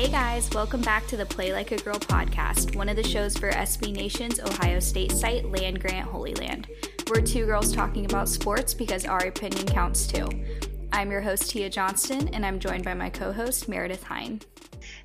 Hey guys, welcome back to the Play Like a Girl podcast, one of the shows for SB Nation's Ohio State site, Land Grant Holy Land. We're two girls talking about sports because our opinion counts too. I'm your host, Tia Johnston, and I'm joined by my co host, Meredith Hine.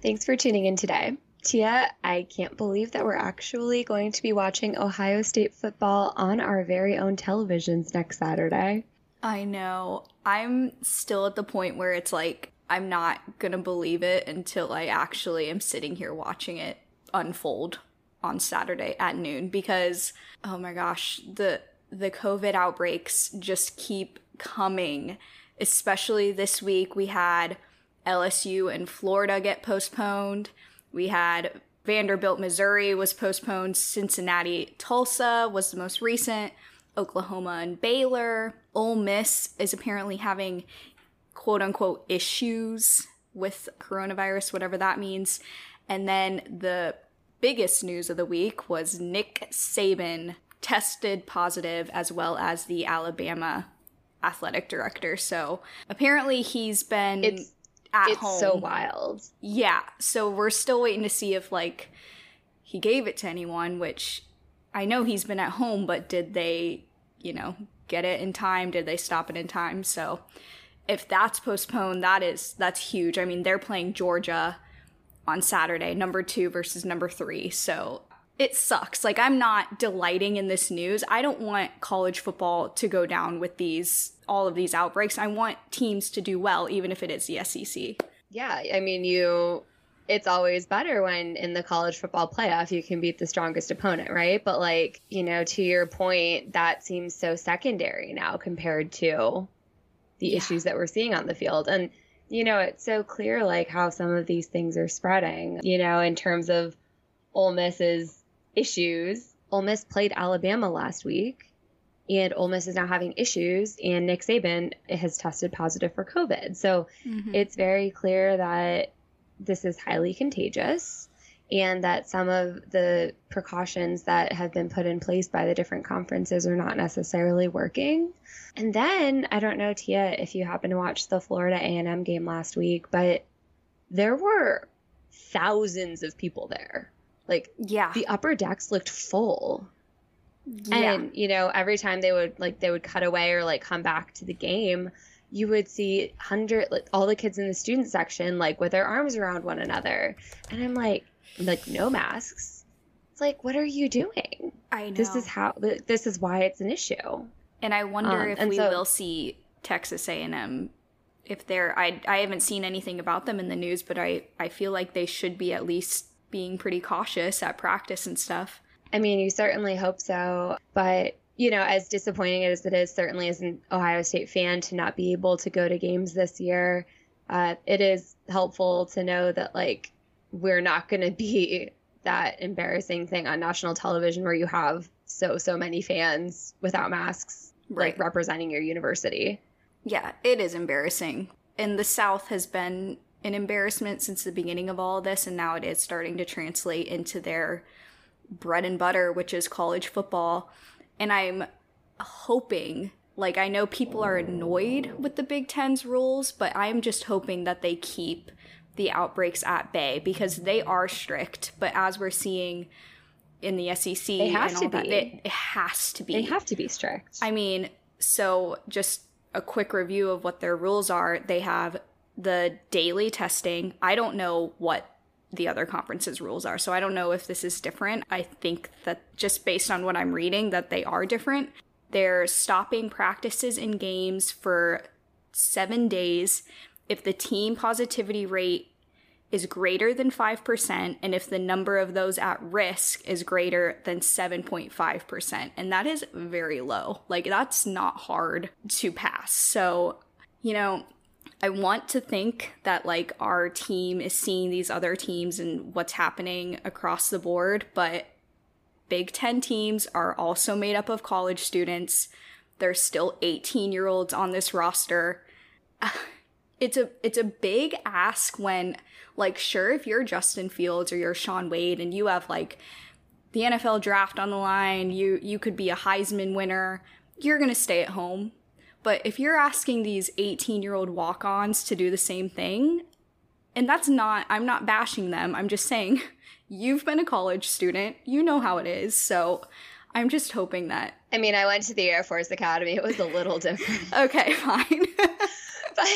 Thanks for tuning in today. Tia, I can't believe that we're actually going to be watching Ohio State football on our very own televisions next Saturday. I know. I'm still at the point where it's like, I'm not gonna believe it until I actually am sitting here watching it unfold on Saturday at noon because oh my gosh, the the COVID outbreaks just keep coming. Especially this week we had LSU and Florida get postponed. We had Vanderbilt, Missouri was postponed. Cincinnati, Tulsa was the most recent. Oklahoma and Baylor. Ole Miss is apparently having quote unquote issues with coronavirus, whatever that means. And then the biggest news of the week was Nick Saban tested positive, as well as the Alabama athletic director. So apparently he's been it's, at it's home. so wild. Yeah. So we're still waiting to see if like he gave it to anyone, which I know he's been at home, but did they, you know, get it in time? Did they stop it in time? So if that's postponed, that is that's huge. I mean, they're playing Georgia on Saturday, number 2 versus number 3. So it sucks. Like I'm not delighting in this news. I don't want college football to go down with these all of these outbreaks. I want teams to do well even if it is the SEC. Yeah, I mean you it's always better when in the college football playoff you can beat the strongest opponent, right? But like, you know, to your point, that seems so secondary now compared to the yeah. issues that we're seeing on the field. And, you know, it's so clear like how some of these things are spreading, you know, in terms of Ole Miss's issues. Ole Miss played Alabama last week, and Ole Miss is now having issues, and Nick Saban has tested positive for COVID. So mm-hmm. it's very clear that this is highly contagious and that some of the precautions that have been put in place by the different conferences are not necessarily working. And then I don't know Tia if you happened to watch the Florida A&M game last week, but there were thousands of people there. Like yeah. the upper decks looked full. Yeah. And you know, every time they would like they would cut away or like come back to the game, you would see hundred like all the kids in the student section like with their arms around one another. And I'm like, like no masks. It's like, what are you doing? I know. This is how. This is why it's an issue. And I wonder um, if we so, will see Texas A&M if they're. I I haven't seen anything about them in the news, but I I feel like they should be at least being pretty cautious at practice and stuff. I mean, you certainly hope so, but you know, as disappointing as it is, certainly as an Ohio State fan to not be able to go to games this year, uh, it is helpful to know that like we're not going to be that embarrassing thing on national television where you have so so many fans without masks right. like representing your university. Yeah, it is embarrassing. And the South has been an embarrassment since the beginning of all of this and now it is starting to translate into their bread and butter, which is college football. And I'm hoping like I know people are annoyed with the Big Ten's rules, but I'm just hoping that they keep the outbreaks at bay because they are strict. But as we're seeing in the SEC, they have to that, be. it has to be. They have to be strict. I mean, so just a quick review of what their rules are. They have the daily testing. I don't know what the other conferences rules are. So I don't know if this is different. I think that just based on what I'm reading that they are different. They're stopping practices in games for 7 days if the team positivity rate is greater than 5% and if the number of those at risk is greater than 7.5%. And that is very low. Like, that's not hard to pass. So, you know, I want to think that like our team is seeing these other teams and what's happening across the board, but Big Ten teams are also made up of college students. There's still 18 year olds on this roster it's a it's a big ask when like sure if you're Justin Fields or you're Shaun Wade and you have like the NFL draft on the line, you you could be a Heisman winner, you're going to stay at home. But if you're asking these 18-year-old walk-ons to do the same thing, and that's not, I'm not bashing them. I'm just saying, you've been a college student, you know how it is. So I'm just hoping that. I mean, I went to the Air Force Academy. It was a little different. okay, fine. but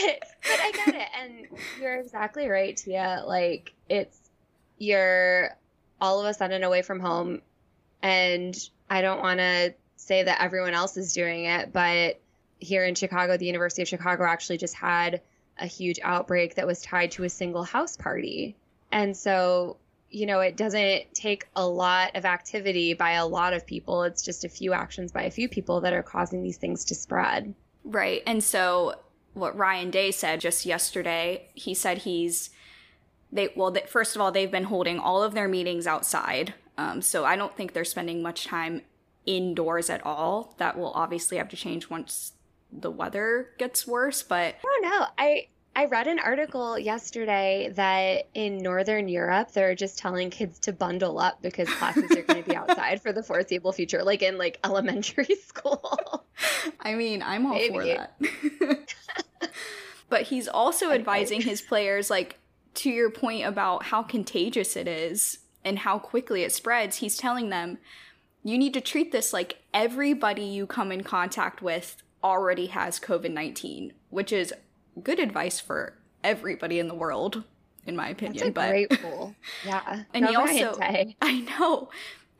but I get it, and you're exactly right, Tia. Like it's you're all of a sudden away from home, and I don't want to say that everyone else is doing it, but here in Chicago, the University of Chicago actually just had a huge outbreak that was tied to a single house party, and so you know, it doesn't take a lot of activity by a lot of people. It's just a few actions by a few people that are causing these things to spread. Right. And so what Ryan Day said just yesterday. He said he's they well they, first of all they've been holding all of their meetings outside. Um, so I don't think they're spending much time indoors at all. That will obviously have to change once the weather gets worse. But I don't know. I I read an article yesterday that in Northern Europe, they're just telling kids to bundle up because classes are going to be outside for the foreseeable future, like in like elementary school. I mean, I'm all Maybe. for that. but he's also advising his players, like, to your point about how contagious it is and how quickly it spreads, he's telling them, you need to treat this like everybody you come in contact with already has COVID 19, which is good advice for everybody in the world, in my opinion. but great rule. Yeah. and he also I know.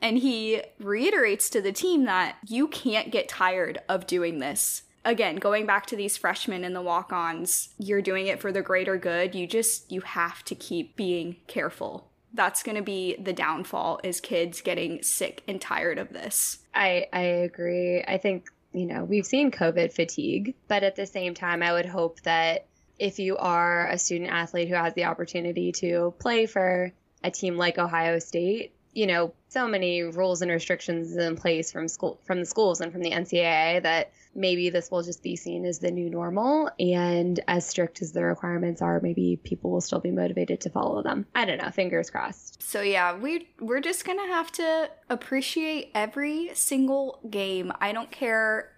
And he reiterates to the team that you can't get tired of doing this. Again, going back to these freshmen and the walk-ons, you're doing it for the greater good. You just you have to keep being careful. That's going to be the downfall is kids getting sick and tired of this. I I agree. I think you know, we've seen COVID fatigue, but at the same time, I would hope that if you are a student athlete who has the opportunity to play for a team like Ohio State, you know, so many rules and restrictions in place from school from the schools and from the NCAA that maybe this will just be seen as the new normal and as strict as the requirements are, maybe people will still be motivated to follow them. I don't know, fingers crossed. So yeah, we we're just to have to appreciate every single game. I don't care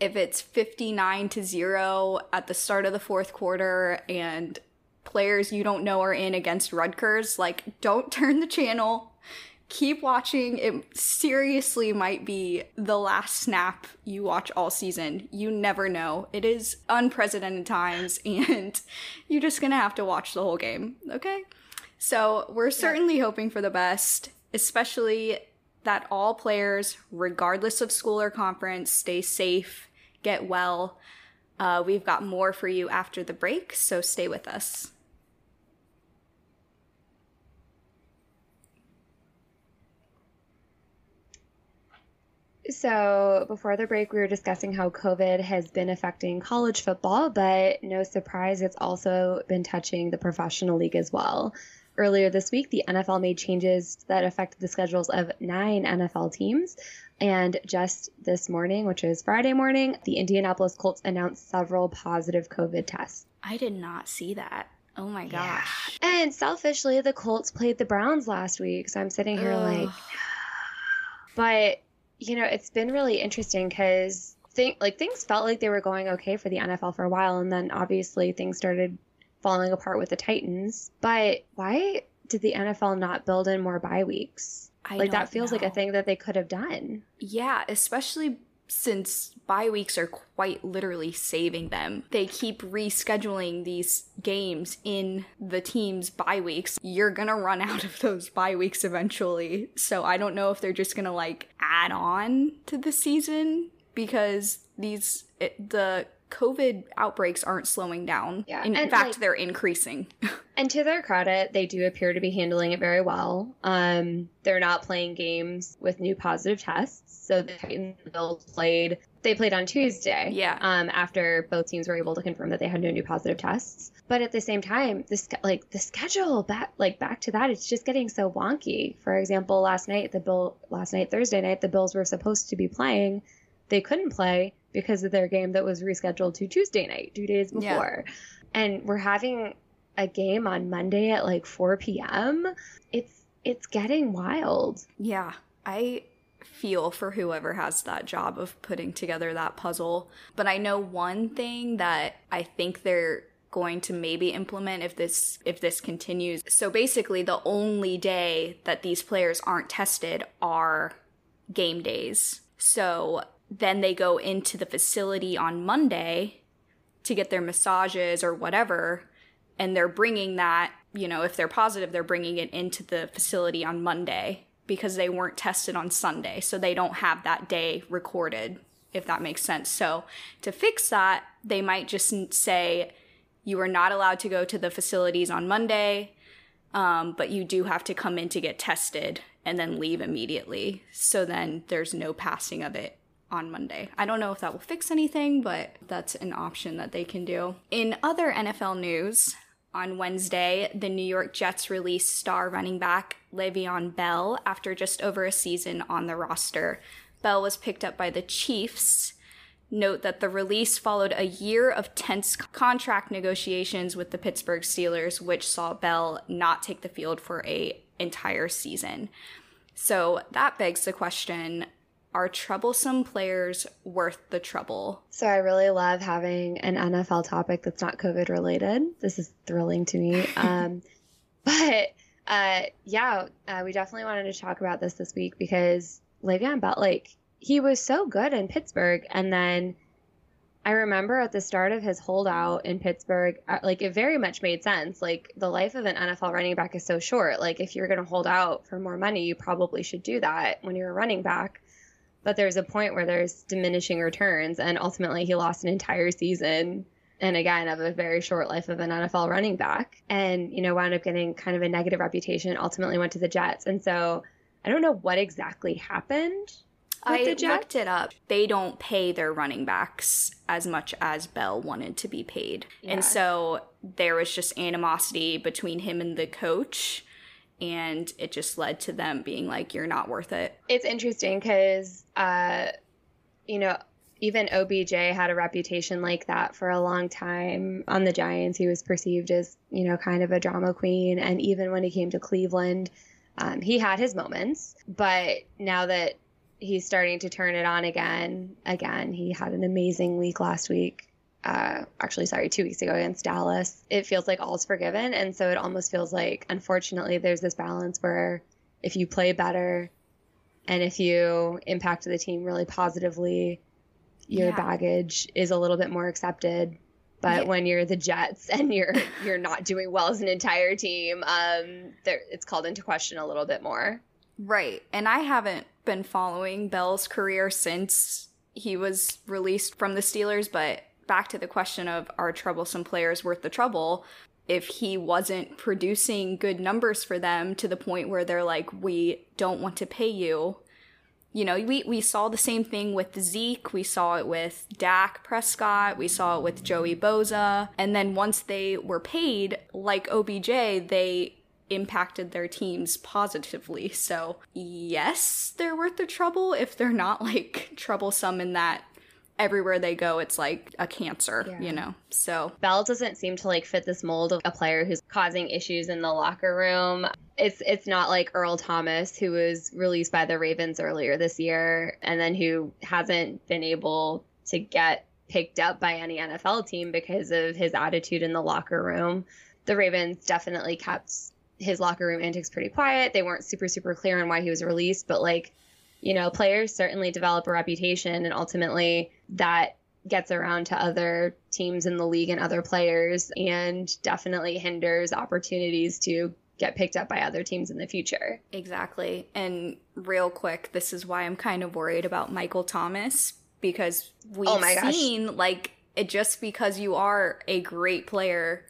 if it's 59 to 0 at the start of the fourth quarter and players you don't know are in against Rutgers, like don't turn the channel keep watching. It seriously might be the last snap you watch all season. You never know. It is unprecedented times, and you're just gonna have to watch the whole game, okay? So, we're certainly yeah. hoping for the best, especially that all players, regardless of school or conference, stay safe, get well. Uh, we've got more for you after the break, so stay with us. So, before the break, we were discussing how COVID has been affecting college football, but no surprise, it's also been touching the professional league as well. Earlier this week, the NFL made changes that affected the schedules of nine NFL teams. And just this morning, which is Friday morning, the Indianapolis Colts announced several positive COVID tests. I did not see that. Oh my gosh. Yeah. And selfishly, the Colts played the Browns last week. So I'm sitting here Ugh. like, but you know, it's been really interesting because think like things felt like they were going okay for the NFL for a while, and then obviously things started falling apart with the Titans. But why did the NFL not build in more bye weeks? I like that feels know. like a thing that they could have done. Yeah, especially since bye weeks are quite literally saving them. They keep rescheduling these games in the team's bye weeks. You're gonna run out of those bye weeks eventually. So I don't know if they're just gonna like add on to the season because these it, the COVID outbreaks aren't slowing down. Yeah. In and fact, like, they're increasing. and to their credit, they do appear to be handling it very well. Um, they're not playing games with new positive tests. So the Titans Bills played. They played on Tuesday. Yeah. Um, after both teams were able to confirm that they had no new positive tests. But at the same time, this like the schedule back like back to that, it's just getting so wonky. For example, last night the bill last night Thursday night the Bills were supposed to be playing, they couldn't play because of their game that was rescheduled to Tuesday night, two days before. Yeah. And we're having a game on Monday at like 4 p.m. It's it's getting wild. Yeah. I feel for whoever has that job of putting together that puzzle. But I know one thing that I think they're going to maybe implement if this if this continues. So basically the only day that these players aren't tested are game days. So then they go into the facility on Monday to get their massages or whatever and they're bringing that, you know, if they're positive, they're bringing it into the facility on Monday because they weren't tested on Sunday. So they don't have that day recorded, if that makes sense. So to fix that, they might just say, you are not allowed to go to the facilities on Monday, um, but you do have to come in to get tested and then leave immediately. So then there's no passing of it on Monday. I don't know if that will fix anything, but that's an option that they can do. In other NFL news, on Wednesday, the New York Jets released star running back Le'Veon Bell after just over a season on the roster. Bell was picked up by the Chiefs. Note that the release followed a year of tense contract negotiations with the Pittsburgh Steelers, which saw Bell not take the field for a entire season. So that begs the question are troublesome players worth the trouble? So I really love having an NFL topic that's not COVID related. This is thrilling to me. Um, but uh, yeah, uh, we definitely wanted to talk about this this week because Le'Veon Bell, like, he was so good in Pittsburgh, and then I remember at the start of his holdout in Pittsburgh, uh, like it very much made sense. Like the life of an NFL running back is so short. Like if you're going to hold out for more money, you probably should do that when you're a running back but there's a point where there's diminishing returns and ultimately he lost an entire season and again of a very short life of an NFL running back and you know wound up getting kind of a negative reputation ultimately went to the Jets and so I don't know what exactly happened I looked it up. They don't pay their running backs as much as Bell wanted to be paid. Yeah. And so there was just animosity between him and the coach and it just led to them being like you're not worth it. It's interesting because uh you know even obj had a reputation like that for a long time on the giants. He was perceived as you know kind of a drama queen. And even when he came to cleveland um, he had his moments. But now that he's starting to turn it on again again he had an amazing week last week uh, actually, sorry, two weeks ago against Dallas, it feels like all's forgiven. And so it almost feels like, unfortunately, there's this balance where if you play better and if you impact the team really positively, your yeah. baggage is a little bit more accepted. But yeah. when you're the Jets and you're you're not doing well as an entire team, um, it's called into question a little bit more. Right, and I haven't been following Bell's career since he was released from the Steelers, but back to the question of are troublesome players worth the trouble? If he wasn't producing good numbers for them to the point where they're like, we don't want to pay you, you know, we, we saw the same thing with Zeke. We saw it with Dak Prescott. We saw it with Joey Bosa. And then once they were paid, like OBJ, they impacted their teams positively. So, yes, they're worth the trouble if they're not like troublesome in that everywhere they go it's like a cancer yeah. you know? So bell doesn't seem to like fit this mold of a player who's causing issues in the locker room. It's it's not like earl thomas who was released by the ravens earlier this year and then who hasn't been able to get picked up by any nfl team because of his attitude in the locker room. The ravens definitely kept his locker room antics pretty quiet. They weren't super super clear on why he was released but like you know, players certainly develop a reputation and ultimately that gets around to other teams in the league and other players and definitely hinders opportunities to get picked up by other teams in the future. Exactly. And real quick, this is why I'm kind of worried about Michael Thomas because we've oh seen like it just because you are a great player,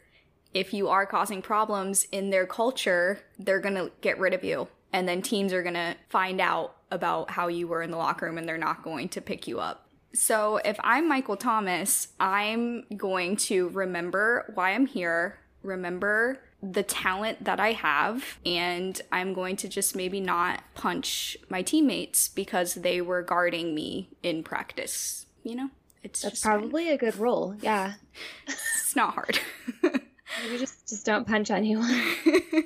if you are causing problems in their culture, they're going to get rid of you. And then teams are going to find out about how you were in the locker room and they're not going to pick you up. So if I'm Michael Thomas, I'm going to remember why I'm here, remember the talent that I have, and I'm going to just maybe not punch my teammates because they were guarding me in practice. You know? It's That's probably fine. a good rule. Yeah. it's not hard. you just just don't punch anyone.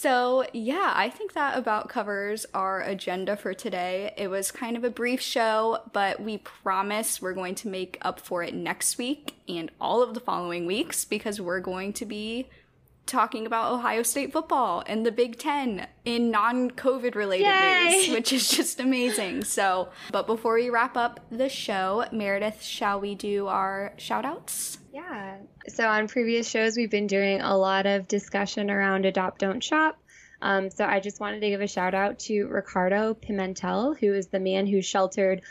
So, yeah, I think that about covers our agenda for today. It was kind of a brief show, but we promise we're going to make up for it next week and all of the following weeks because we're going to be talking about Ohio State football and the Big Ten in non COVID related Yay! news, which is just amazing. So, but before we wrap up the show, Meredith, shall we do our shout outs? Yeah. So on previous shows, we've been doing a lot of discussion around adopt, don't shop. Um, so I just wanted to give a shout out to Ricardo Pimentel, who is the man who sheltered,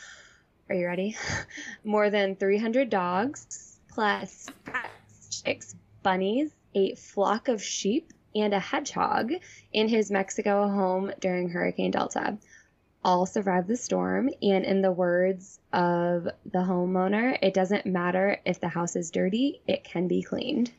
are you ready? More than 300 dogs, plus cats, chicks, bunnies, a flock of sheep, and a hedgehog in his Mexico home during Hurricane Delta all survived the storm. And in the words of the homeowner, it doesn't matter if the house is dirty, it can be cleaned.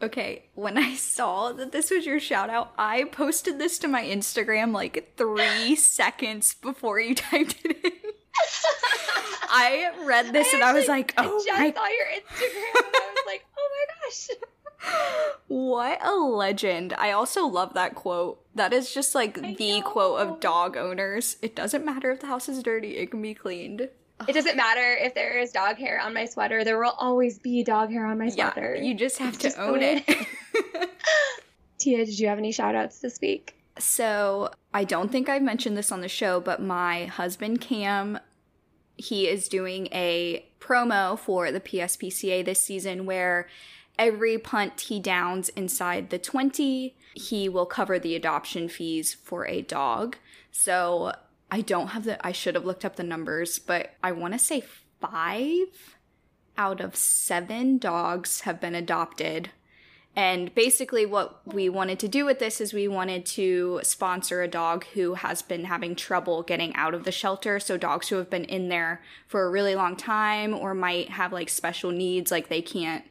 Okay, when I saw that this was your shout out, I posted this to my Instagram like three seconds before you typed it in. I read this I and I was actually- like, oh I oh just my saw your Instagram and I was like, oh my gosh. What a legend. I also love that quote. That is just like I the quote of dog owners. It doesn't matter if the house is dirty, it can be cleaned. It doesn't matter if there is dog hair on my sweater. There will always be dog hair on my Yeah, sweater. you just have to own way it. Tia, did you have any shout outs this week? so, I don't think I've mentioned this on the show, but my husband Cam, he is doing a promo for the PSPCA this season where every punt he downs inside the 20, he will cover the adoption fees for a dog. So I don't have the, I should have looked up the numbers, but I want to say five out of seven dogs have been adopted. And basically, what we wanted to do with this is we wanted to sponsor a dog who has been having trouble getting out of the shelter. So, dogs who have been in there for a really long time or might have like special needs, like they can't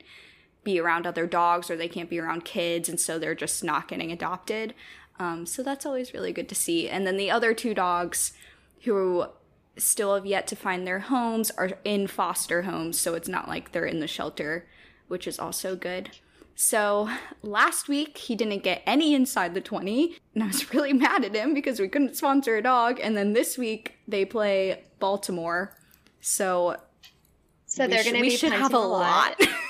be around other dogs or they can't be around kids, and so they're just not getting adopted. Um, so, that's always really good to see. And then the other two dogs who still have yet to find their homes are in foster homes, so it's not like they're in the shelter, which is also good. So last week he didn't get any inside the 20, and I was really mad at him because we couldn't sponsor a dog. And then this week they play Baltimore, so So we they're going to we be should have a lot.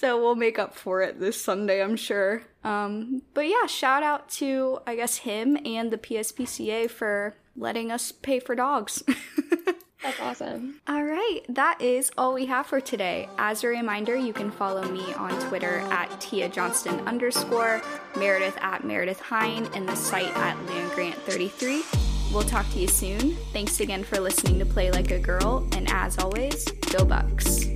so we'll make up for it this Sunday, I'm sure. Um, but yeah, shout out to I guess him and the PSPCA for letting us pay for dogs. That's awesome. All right, that is all we have for today. As a reminder, you can follow me on Twitter at Tia Johnston underscore, Meredith at Meredith Hine, and the site at landgrant33. We'll talk to you soon. Thanks again for listening to Play Like a Girl, and as always, go Bucks.